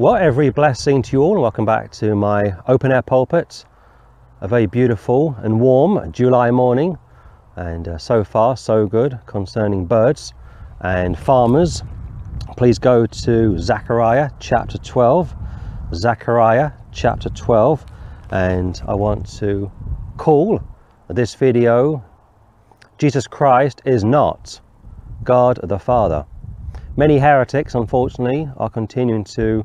Well, every blessing to you all, and welcome back to my open air pulpit. A very beautiful and warm July morning, and uh, so far, so good concerning birds and farmers. Please go to Zechariah chapter 12. Zechariah chapter 12, and I want to call this video Jesus Christ is not God the Father. Many heretics, unfortunately, are continuing to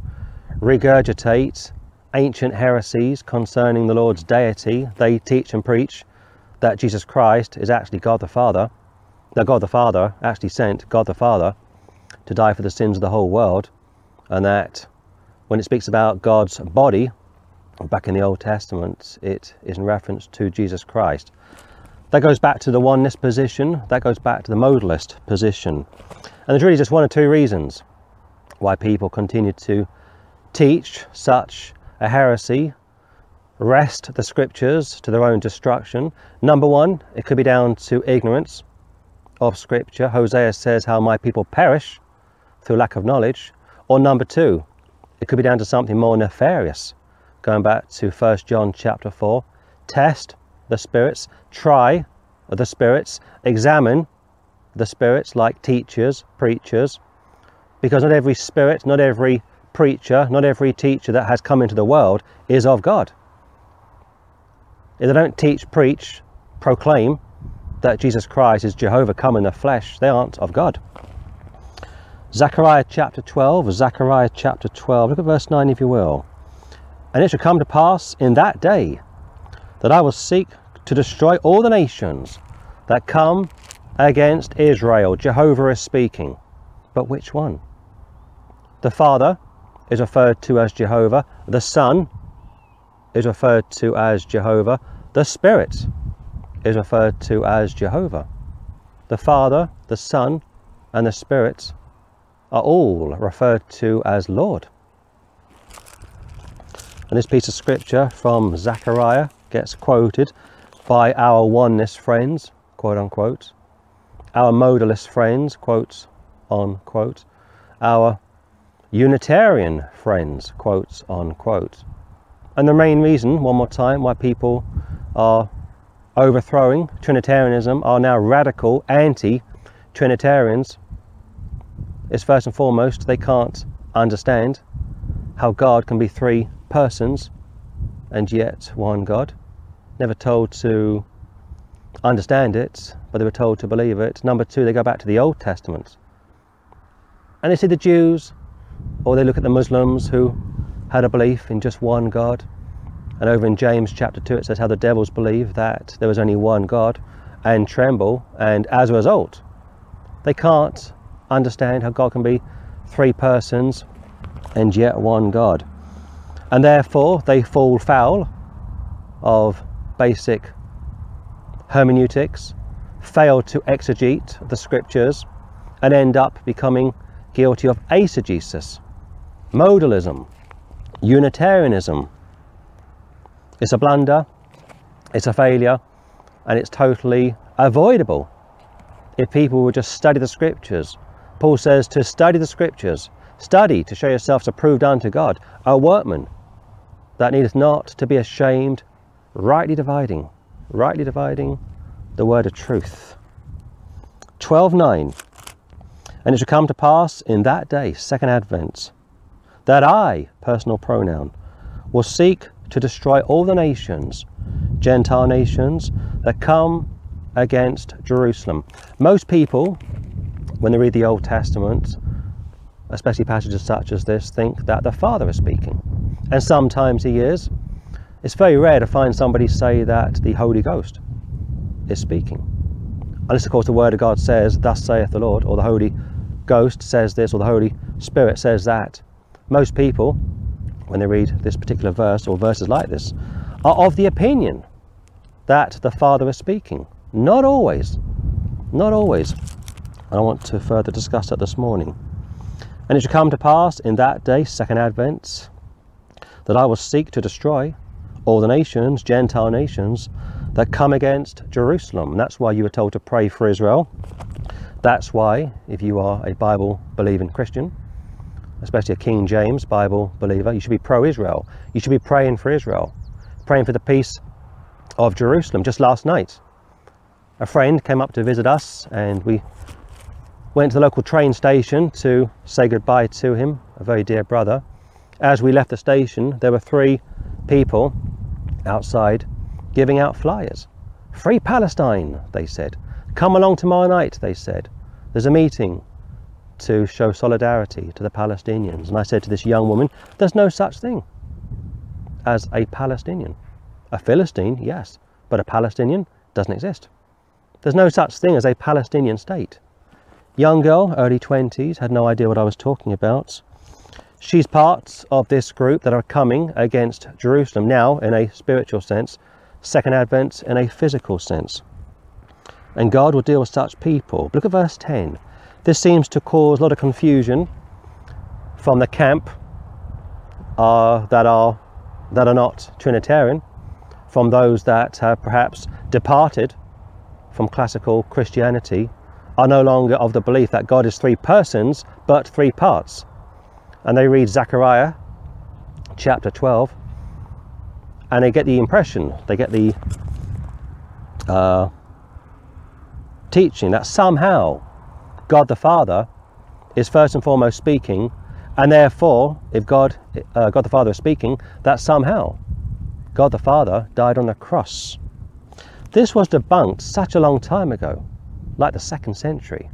regurgitate ancient heresies concerning the Lord's deity. They teach and preach that Jesus Christ is actually God the Father. That God the Father actually sent God the Father to die for the sins of the whole world, and that when it speaks about God's body back in the Old Testament, it is in reference to Jesus Christ. That goes back to the oneness position, that goes back to the modalist position. And there's really just one or two reasons why people continue to teach such a heresy, wrest the scriptures to their own destruction. Number one, it could be down to ignorance of scripture. Hosea says, How my people perish through lack of knowledge. Or number two, it could be down to something more nefarious. Going back to 1 John chapter 4, test the spirits, try the spirits, examine the spirits like teachers, preachers, because not every spirit, not every preacher, not every teacher that has come into the world is of God. If they don't teach, preach, proclaim that Jesus Christ is Jehovah come in the flesh, they aren't of God. Zechariah chapter 12, Zechariah chapter 12, look at verse 9 if you will. And it shall come to pass in that day that I will seek to destroy all the nations that come against Israel. Jehovah is speaking. But which one? The Father is referred to as Jehovah. The Son is referred to as Jehovah. The Spirit is referred to as Jehovah. The Father, the Son, and the Spirit are all referred to as Lord. And this piece of scripture from Zechariah gets quoted by our oneness friends, quote unquote, our modalist friends, quote unquote, our Unitarian friends, quotes unquote. And the main reason, one more time, why people are overthrowing Trinitarianism, are now radical anti Trinitarians, is first and foremost they can't understand how God can be three persons and yet one God. Never told to understand it, but they were told to believe it. Number two, they go back to the Old Testament and they see the Jews or they look at the Muslims who had a belief in just one God. And over in James chapter 2, it says how the devils believe that there was only one God and tremble. And as a result, they can't understand how God can be three persons and yet one God. And therefore, they fall foul of basic hermeneutics, fail to exegete the scriptures, and end up becoming guilty of eisegesis, modalism, Unitarianism. It's a blunder, it's a failure, and it's totally avoidable if people would just study the scriptures. Paul says to study the scriptures, study to show yourselves approved unto God, a workman that needeth not to be ashamed, rightly dividing, rightly dividing the word of truth. 12.9 And it shall come to pass in that day, second advent, that I, personal pronoun, will seek to destroy all the nations, Gentile nations, that come against Jerusalem. Most people, when they read the Old Testament, especially passages such as this, think that the Father is speaking. And sometimes he is. It's very rare to find somebody say that the Holy Ghost is speaking. Unless, of course, the Word of God says, Thus saith the Lord, or the Holy Ghost says this, or the Holy Spirit says that. Most people, when they read this particular verse or verses like this, are of the opinion that the Father is speaking. Not always. Not always. And I want to further discuss that this morning. And it shall come to pass in that day, second advent, that I will seek to destroy all the nations, Gentile nations, that come against Jerusalem. that's why you were told to pray for Israel. That's why, if you are a Bible believing Christian, especially a King James Bible believer, you should be pro Israel. You should be praying for Israel, praying for the peace of Jerusalem. Just last night, a friend came up to visit us and we went to the local train station to say goodbye to him, a very dear brother. As we left the station, there were three people outside giving out flyers. Free Palestine, they said. Come along tomorrow night, they said. There's a meeting to show solidarity to the Palestinians. And I said to this young woman, There's no such thing as a Palestinian. A Philistine, yes, but a Palestinian doesn't exist. There's no such thing as a Palestinian state. Young girl, early 20s, had no idea what I was talking about. She's part of this group that are coming against Jerusalem now in a spiritual sense, second advent in a physical sense. And God will deal with such people. Look at verse 10. This seems to cause a lot of confusion from the camp uh, that are that are not Trinitarian, from those that have perhaps departed from classical Christianity, are no longer of the belief that God is three persons but three parts. And they read Zechariah chapter 12 and they get the impression, they get the uh, teaching that somehow God the Father is first and foremost speaking, and therefore, if God, uh, God the Father is speaking, that somehow God the Father died on the cross. This was debunked such a long time ago, like the second century,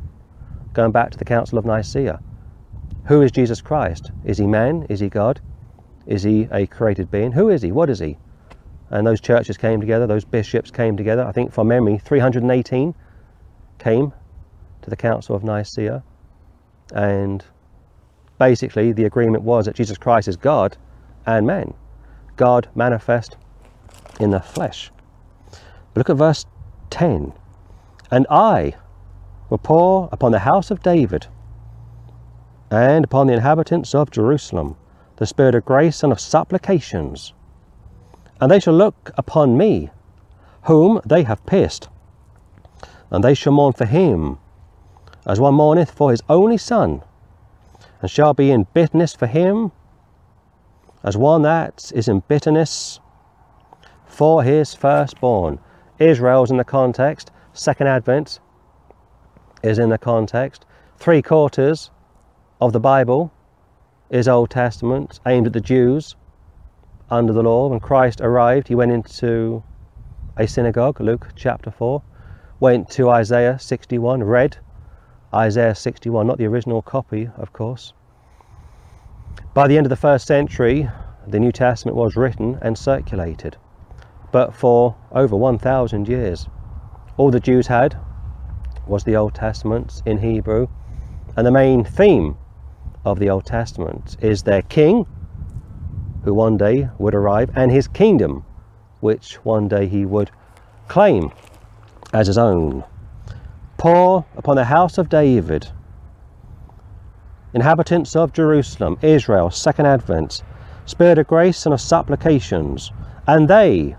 going back to the Council of Nicaea. Who is Jesus Christ? Is he man? Is he God? Is he a created being? Who is he? What is he? And those churches came together, those bishops came together. I think from memory, 318 came to the Council of Nicaea. And basically, the agreement was that Jesus Christ is God and man. God manifest in the flesh. But look at verse 10. And I will pour upon the house of David and upon the inhabitants of Jerusalem the spirit of grace and of supplications. And they shall look upon me, whom they have pierced, and they shall mourn for him as one mourneth for his only son, and shall be in bitterness for him, as one that is in bitterness for his firstborn. Israel's in the context, second advent is in the context, three quarters of the Bible is Old Testament, aimed at the Jews under the law. When Christ arrived, he went into a synagogue, Luke chapter 4, went to Isaiah 61, read Isaiah 61, not the original copy, of course. By the end of the first century, the New Testament was written and circulated. But for over 1,000 years, all the Jews had was the Old Testament in Hebrew. And the main theme of the Old Testament is their king, who one day would arrive, and his kingdom, which one day he would claim as his own pour upon the house of David, inhabitants of Jerusalem, Israel, second advent, spirit of grace and of supplications, and they,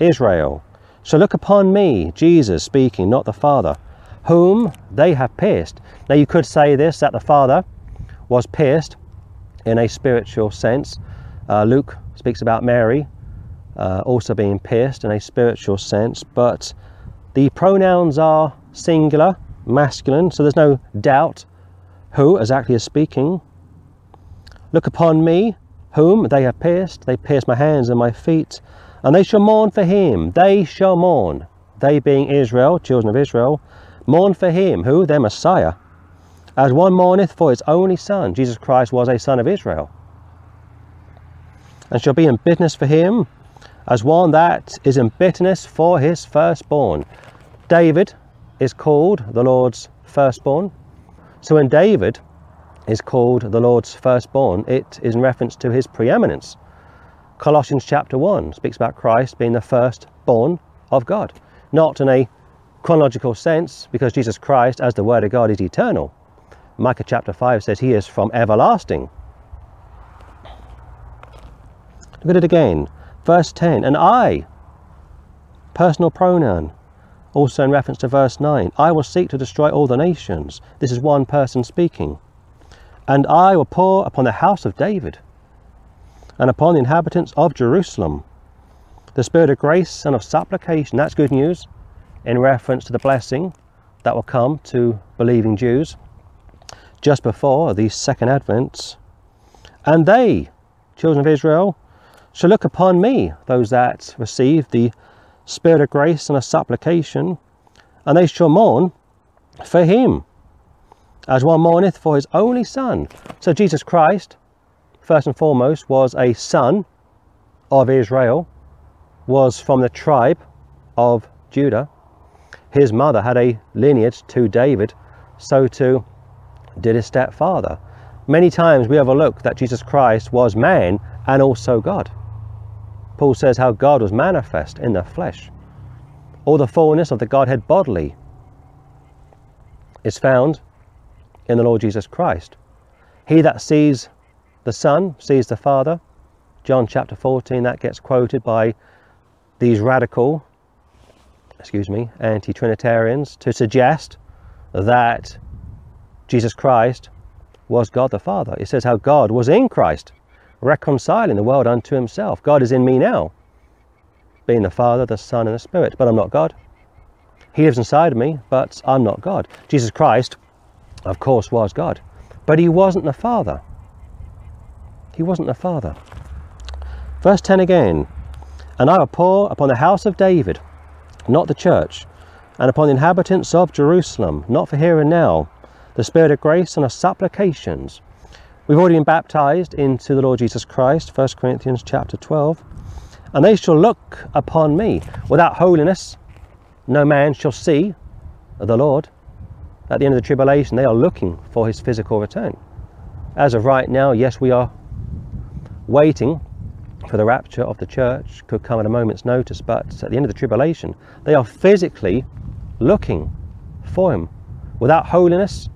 Israel, shall look upon me, Jesus speaking, not the Father, whom they have pierced. Now you could say this, that the Father was pierced in a spiritual sense. Uh, Luke speaks about Mary uh, also being pierced in a spiritual sense, but the pronouns are singular, masculine, so there's no doubt who exactly is speaking. Look upon me, whom they have pierced. They pierced my hands and my feet, and they shall mourn for him. They shall mourn. They being Israel, children of Israel, mourn for him, who? Their Messiah. As one mourneth for his only son, Jesus Christ was a son of Israel. And shall be in bitterness for him, as one that is in bitterness for his firstborn. David is called the Lord's firstborn. So when David is called the Lord's firstborn, it is in reference to his preeminence. Colossians chapter 1 speaks about Christ being the firstborn of God, not in a chronological sense, because Jesus Christ, as the Word of God, is eternal. Micah chapter 5 says he is from everlasting. Look at it again. Verse 10 And I, personal pronoun, also in reference to verse 9, I will seek to destroy all the nations. This is one person speaking. And I will pour upon the house of David and upon the inhabitants of Jerusalem the spirit of grace and of supplication. That's good news in reference to the blessing that will come to believing Jews just before the second advent. And they, children of Israel, shall look upon me, those that receive the spirit of grace and a supplication, and they shall mourn for him, as one mourneth for his only son. So Jesus Christ, first and foremost, was a son of Israel, was from the tribe of Judah. His mother had a lineage to David, so too did his stepfather. Many times we overlook that Jesus Christ was man and also God. Paul says how God was manifest in the flesh. All the fullness of the Godhead bodily is found in the Lord Jesus Christ. He that sees the Son sees the Father. John chapter 14, that gets quoted by these radical, excuse me, anti Trinitarians to suggest that Jesus Christ was God the Father. It says how God was in Christ, reconciling the world unto himself. God is in me now, being the Father, the Son, and the Spirit, but I'm not God. He lives inside me, but I'm not God. Jesus Christ, of course, was God, but he wasn't the Father. He wasn't the Father. Verse 10 again And I will pour upon the house of David, not the church, and upon the inhabitants of Jerusalem, not for here and now, the Spirit of grace and of supplications. We've already been baptized into the Lord Jesus Christ, 1 Corinthians chapter 12. And they shall look upon me. Without holiness, no man shall see the Lord. At the end of the tribulation, they are looking for his physical return. As of right now, yes, we are waiting for the rapture of the church, could come at a moment's notice, but at the end of the tribulation, they are physically looking for him. Without holiness,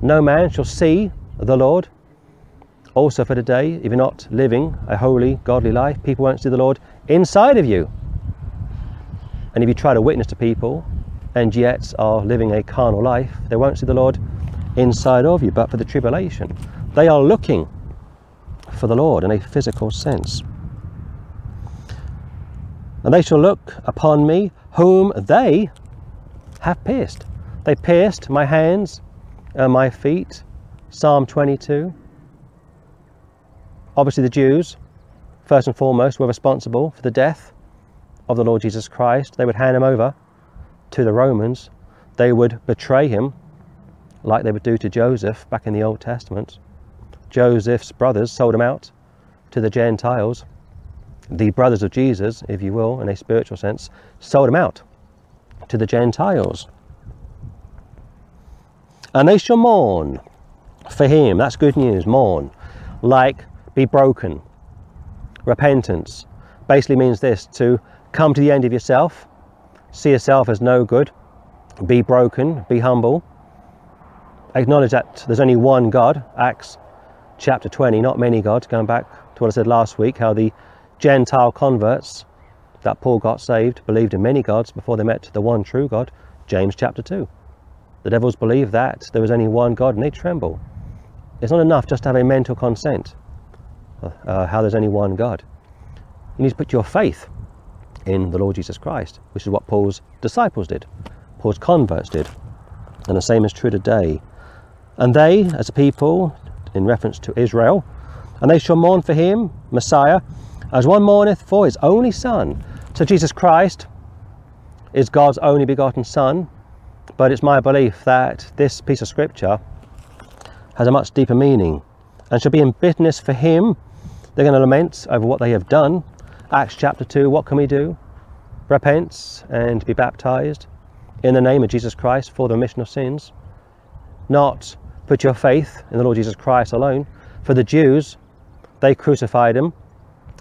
no man shall see the Lord. Also, for today, if you're not living a holy, godly life, people won't see the Lord inside of you. And if you try to witness to people and yet are living a carnal life, they won't see the Lord inside of you. But for the tribulation, they are looking for the Lord in a physical sense. And they shall look upon me whom they have pierced. They pierced my hands and my feet. Psalm 22. Obviously, the Jews, first and foremost, were responsible for the death of the Lord Jesus Christ. They would hand him over to the Romans. They would betray him like they would do to Joseph back in the Old Testament. Joseph's brothers sold him out to the Gentiles. The brothers of Jesus, if you will, in a spiritual sense, sold him out to the Gentiles. And they shall mourn for him. That's good news. Mourn. Like be broken. Repentance basically means this to come to the end of yourself, see yourself as no good, be broken, be humble, acknowledge that there's only one God, Acts chapter 20, not many gods, going back to what I said last week, how the Gentile converts that Paul got saved believed in many gods before they met the one true God, James chapter 2. The devils believe that there is only one God and they tremble. It's not enough just to have a mental consent uh, how there's only one God. You need to put your faith in the Lord Jesus Christ, which is what Paul's disciples did, Paul's converts did. And the same is true today. And they, as a people, in reference to Israel, and they shall mourn for him, Messiah, as one mourneth for his only Son. So Jesus Christ is God's only begotten Son, but it's my belief that this piece of scripture has a much deeper meaning and shall be in bitterness for him. They're going to lament over what they have done. Acts chapter 2, what can we do? Repent and be baptized in the name of Jesus Christ for the remission of sins. Not put your faith in the Lord Jesus Christ alone. For the Jews, they crucified him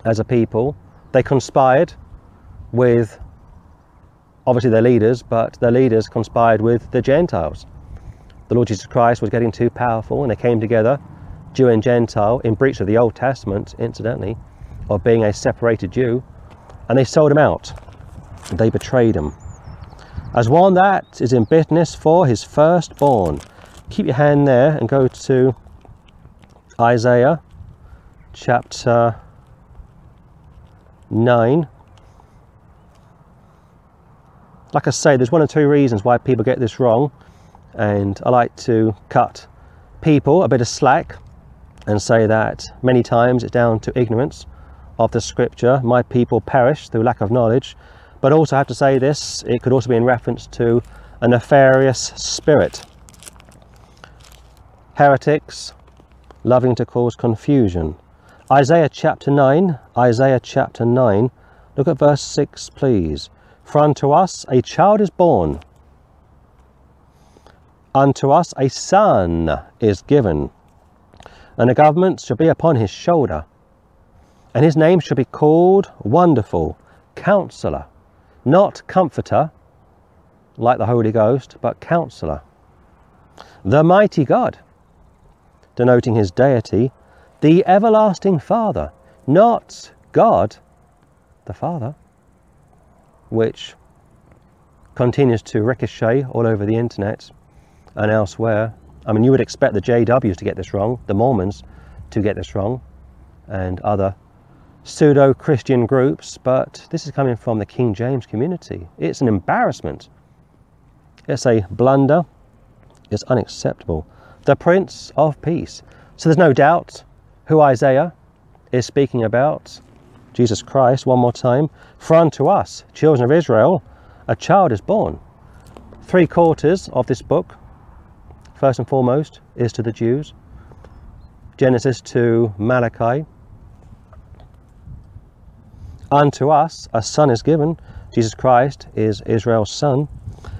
as a people. They conspired with obviously their leaders, but their leaders conspired with the Gentiles. The Lord Jesus Christ was getting too powerful, and they came together, Jew and Gentile, in breach of the Old Testament, incidentally, of being a separated Jew, and they sold him out. They betrayed him. As one that is in bitterness for his firstborn. Keep your hand there and go to Isaiah chapter 9. Like I say, there's one or two reasons why people get this wrong, and I like to cut people a bit of slack and say that many times it's down to ignorance of the scripture. My people perish through lack of knowledge. But also, I have to say this, it could also be in reference to a nefarious spirit. Heretics loving to cause confusion. Isaiah chapter 9, Isaiah chapter 9, look at verse 6, please. For unto us a child is born, unto us a son is given, and the government shall be upon his shoulder, and his name shall be called Wonderful, Counselor, not Comforter, like the Holy Ghost, but Counselor, the Mighty God, denoting his deity, the everlasting Father, not God the Father, which continues to ricochet all over the internet and elsewhere. I mean, you would expect the JWs to get this wrong, the Mormons to get this wrong, and other pseudo Christian groups, but this is coming from the King James community. It's an embarrassment. It's a blunder. It's unacceptable. The Prince of Peace. So there's no doubt who Isaiah is speaking about, Jesus Christ, one more time. For unto us, children of Israel, a child is born. Three quarters of this book, first and foremost, is to the Jews. Genesis to Malachi. Unto us a son is given. Jesus Christ is Israel's son.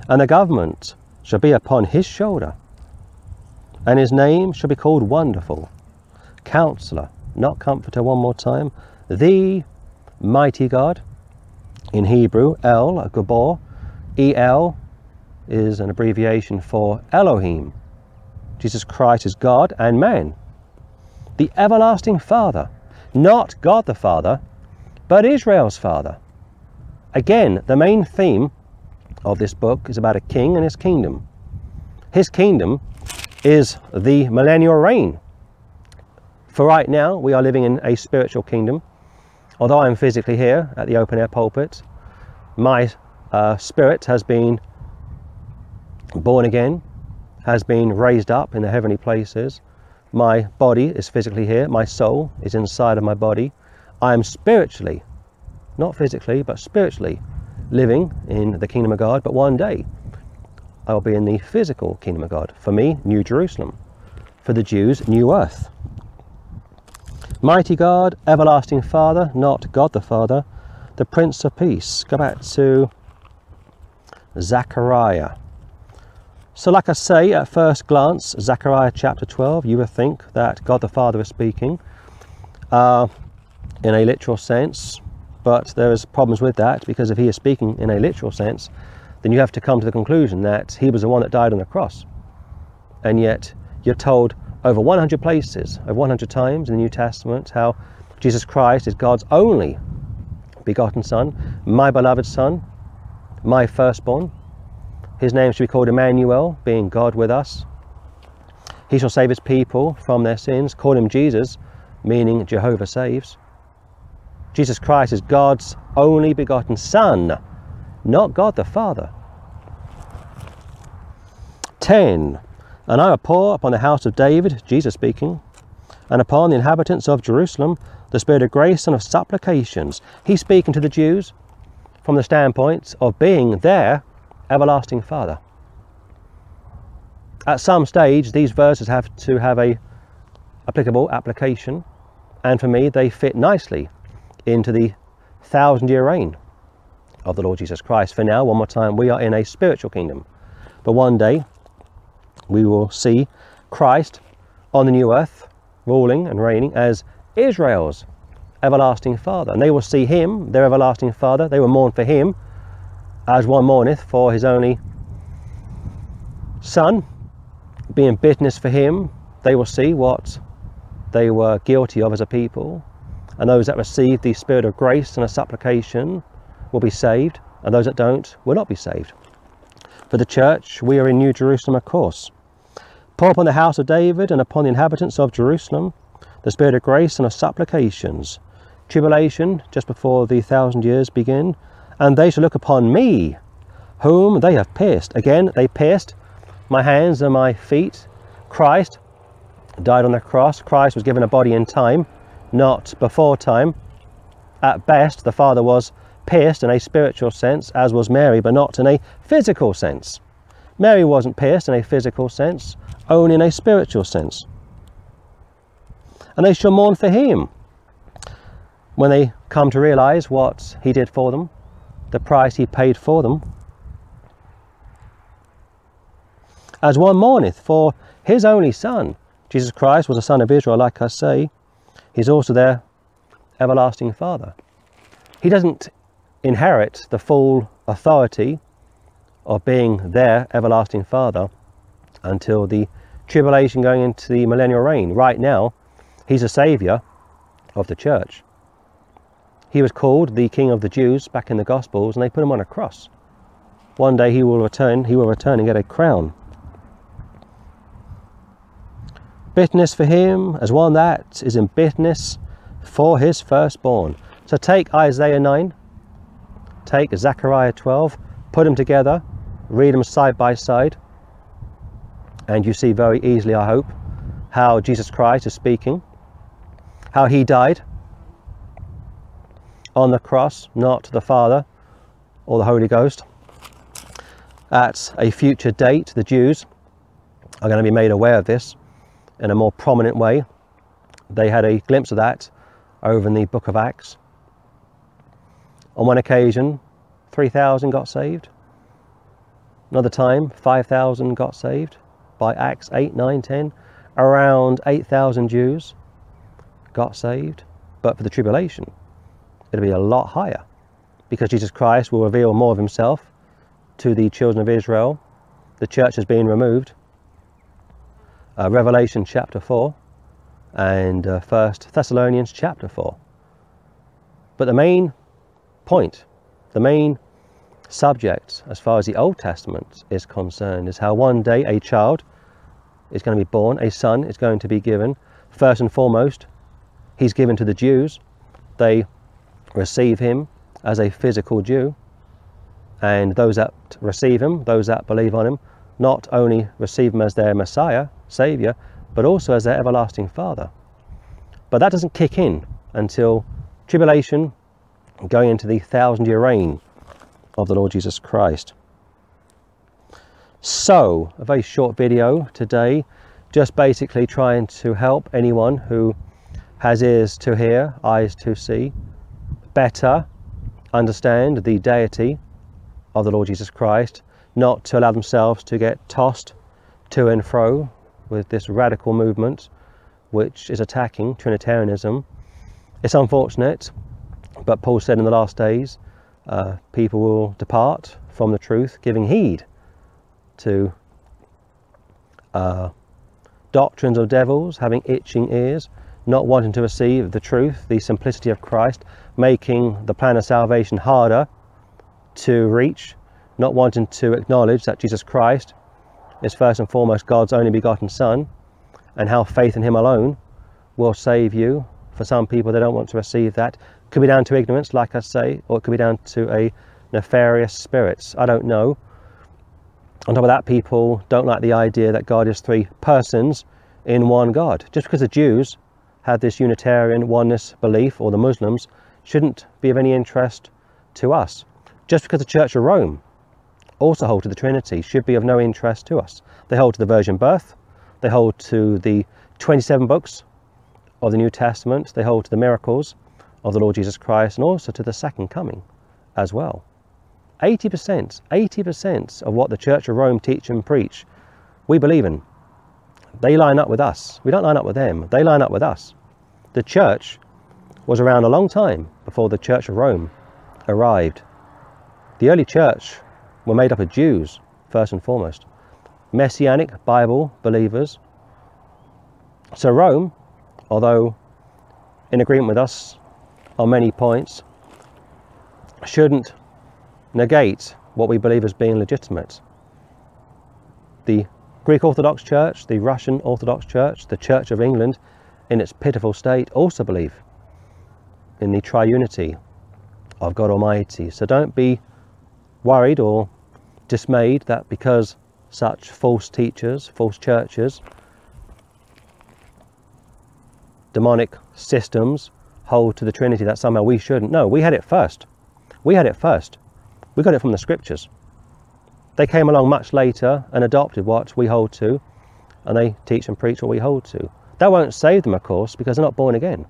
And the government shall be upon his shoulder. And his name shall be called Wonderful Counselor, not Comforter, one more time, the Mighty God. In Hebrew, El, Gibbor, El is an abbreviation for Elohim. Jesus Christ is God and man. The everlasting Father, not God the Father, but Israel's Father. Again, the main theme of this book is about a king and his kingdom. His kingdom is the millennial reign for right now, we are living in a spiritual kingdom. Although I'm physically here at the open air pulpit, my uh, spirit has been born again, has been raised up in the heavenly places. My body is physically here, my soul is inside of my body. I am spiritually, not physically, but spiritually living in the kingdom of God. But one day I will be in the physical kingdom of God. For me, New Jerusalem. For the Jews, New Earth. Mighty God, everlasting Father, not God the Father, the Prince of Peace. Go back to Zechariah. So, like I say, at first glance, Zechariah chapter 12, you would think that God the Father is speaking uh, in a literal sense, but there is problems with that because if he is speaking in a literal sense, then you have to come to the conclusion that he was the one that died on the cross. And yet, you're told over 100 places, over 100 times in the New Testament, how Jesus Christ is God's only begotten Son, my beloved Son, my firstborn. His name should be called Emmanuel, being God with us. He shall save his people from their sins. Call him Jesus, meaning Jehovah saves. Jesus Christ is God's only begotten Son, not God the Father. 10. And I will pour upon the house of David, Jesus speaking, and upon the inhabitants of Jerusalem the spirit of grace and of supplications. He's speaking to the Jews from the standpoint of being their everlasting Father. At some stage, these verses have to have a applicable application, and for me, they fit nicely into the thousand year reign of the Lord Jesus Christ. For now, one more time, we are in a spiritual kingdom. But one day, we will see Christ on the new earth, ruling and reigning as Israel's everlasting Father. And they will see him, their everlasting Father. They will mourn for him as one mourneth for his only Son, being bitterness for him. They will see what they were guilty of as a people. And those that receive the spirit of grace and a supplication will be saved, and those that don't will not be saved. For the church, we are in New Jerusalem, of course. Pour upon the house of David and upon the inhabitants of Jerusalem the Spirit of grace and of supplications, tribulation just before the thousand years begin, and they shall look upon me, whom they have pierced. Again, they pierced my hands and my feet. Christ died on the cross. Christ was given a body in time, not before time. At best, the Father was pierced in a spiritual sense, as was Mary, but not in a physical sense. Mary wasn't pierced in a physical sense, only in a spiritual sense and they shall mourn for him when they come to realize what he did for them, the price he paid for them. As one mourneth for his only Son, Jesus Christ was a son of Israel, like I say, he's also their everlasting Father. He doesn't inherit the full authority of being their everlasting Father until the tribulation going into the millennial reign. Right now, He's a saviour of the church. He was called the King of the Jews back in the Gospels, and they put him on a cross. One day he will return, he will return and get a crown. Bitterness for him as one that is in bitterness for his firstborn. So take Isaiah 9, take Zechariah 12, put them together, read them side by side, and you see very easily, I hope, how Jesus Christ is speaking how he died on the cross, not the Father or the Holy Ghost. At a future date, the Jews are going to be made aware of this in a more prominent way. They had a glimpse of that over in the book of Acts. On one occasion, 3,000 got saved. Another time, 5,000 got saved. By Acts 8, 9, 10, around 8,000 Jews got saved. But for the tribulation, it'll be a lot higher because Jesus Christ will reveal more of himself to the children of Israel. The church has been removed. Uh, Revelation chapter 4 and uh, 1 Thessalonians chapter 4. But the main point, the main subject as far as the Old Testament is concerned is how one day a child is going to be born, a son is going to be given, first and foremost he's given to the Jews. They receive him as a physical Jew. And those that receive him, those that believe on him, not only receive him as their Messiah, Saviour, but also as their everlasting Father. But that doesn't kick in until tribulation, going into the thousand year reign of the Lord Jesus Christ. So, a very short video today, just basically trying to help anyone who has ears to hear, eyes to see, better understand the deity of the Lord Jesus Christ, not to allow themselves to get tossed to and fro with this radical movement which is attacking Trinitarianism. It's unfortunate, but Paul said in the last days, uh, people will depart from the truth, giving heed to uh, doctrines of devils, having itching ears, not wanting to receive the truth, the simplicity of Christ, making the plan of salvation harder to reach, not wanting to acknowledge that Jesus Christ is first and foremost God's only begotten Son, and how faith in Him alone will save you. For some people, they don't want to receive that. Could be down to ignorance, like I say, or it could be down to a nefarious spirits. I don't know. On top of that, people don't like the idea that God is three persons in one God. Just because the Jews had this Unitarian oneness belief, or the Muslims, shouldn't be of any interest to us. Just because the Church of Rome also hold to the Trinity should be of no interest to us. They hold to the virgin birth, they hold to the 27 books of the New Testament, they hold to the miracles of the Lord Jesus Christ, and also to the second coming as well. 80%, 80% of what the Church of Rome teach and preach, we believe in. They line up with us. We don't line up with them. They line up with us. The church was around a long time before the Church of Rome arrived. The early church were made up of Jews, first and foremost, Messianic Bible believers. So Rome, although in agreement with us on many points, shouldn't negate what we believe as being legitimate. The Greek Orthodox Church, the Russian Orthodox Church, the Church of England, in its pitiful state, also believe in the triunity of God Almighty. So don't be worried or dismayed that because such false teachers, false churches, demonic systems hold to the Trinity that somehow we shouldn't. No, we had it first. We had it first. We got it from the scriptures. They came along much later and adopted what we hold to, and they teach and preach what we hold to. That won't save them, of course, because they're not born again.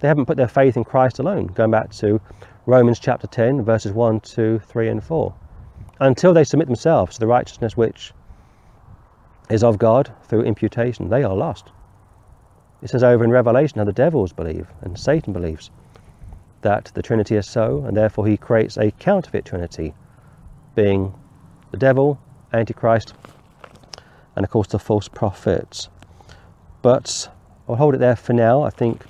They haven't put their faith in Christ alone, going back to Romans chapter 10, verses 1, 2, 3, and 4. Until they submit themselves to the righteousness which is of God through imputation, they are lost. It says over in Revelation how the devils believe and Satan believes that the Trinity is so, and therefore he creates a counterfeit Trinity, being the devil, Antichrist, and of course the false prophets. But I'll hold it there for now. I think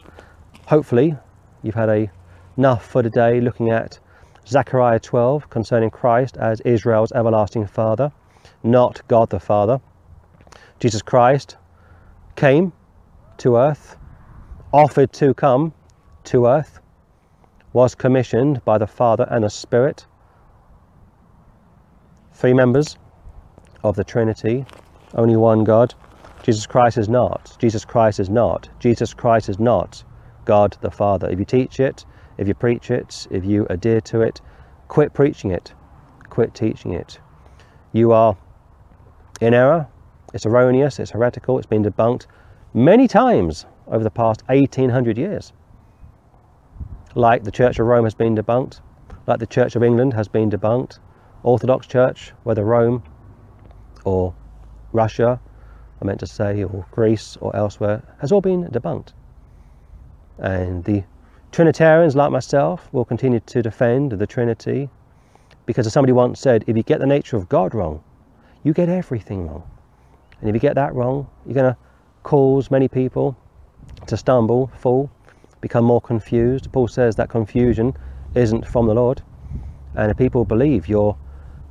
hopefully you've had a, enough for today looking at Zechariah 12 concerning Christ as Israel's everlasting Father, not God the Father. Jesus Christ came to earth, offered to come to earth, was commissioned by the Father and the Spirit, three members of the Trinity, only one God. Jesus Christ is not. Jesus Christ is not. Jesus Christ is not God the Father. If you teach it, if you preach it, if you adhere to it, quit preaching it, quit teaching it. You are in error, it's erroneous, it's heretical, it's been debunked many times over the past 1800 years. Like the Church of Rome has been debunked, like the Church of England has been debunked, Orthodox Church, whether Rome or Russia, I meant to say, or Greece or elsewhere, has all been debunked. And the Trinitarians, like myself, will continue to defend the Trinity because, as somebody once said, if you get the nature of God wrong, you get everything wrong. And if you get that wrong, you're going to cause many people to stumble, fall, become more confused. Paul says that confusion isn't from the Lord. And if people believe your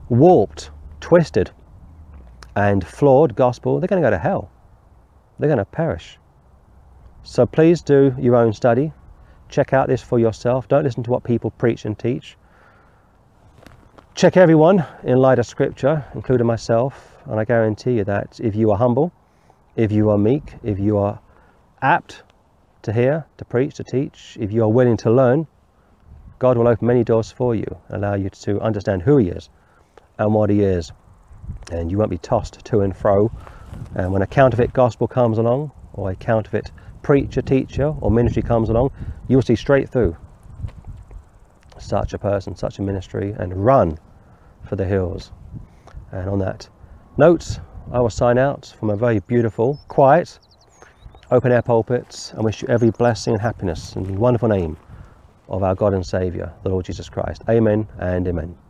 warped, twisted, and flawed gospel, they're going to go to hell. They're going to perish. So please do your own study. Check out this for yourself. Don't listen to what people preach and teach. Check everyone in light of Scripture, including myself, and I guarantee you that if you are humble, if you are meek, if you are apt to hear, to preach, to teach, if you are willing to learn, God will open many doors for you, and allow you to understand who He is and what He is. And you won't be tossed to and fro. And when a counterfeit gospel comes along, or a counterfeit preacher, teacher, or ministry comes along, you will see straight through such a person, such a ministry, and run for the hills. And on that note, I will sign out from a very beautiful, quiet, open air pulpit and wish you every blessing and happiness in the wonderful name of our God and Saviour, the Lord Jesus Christ. Amen and amen.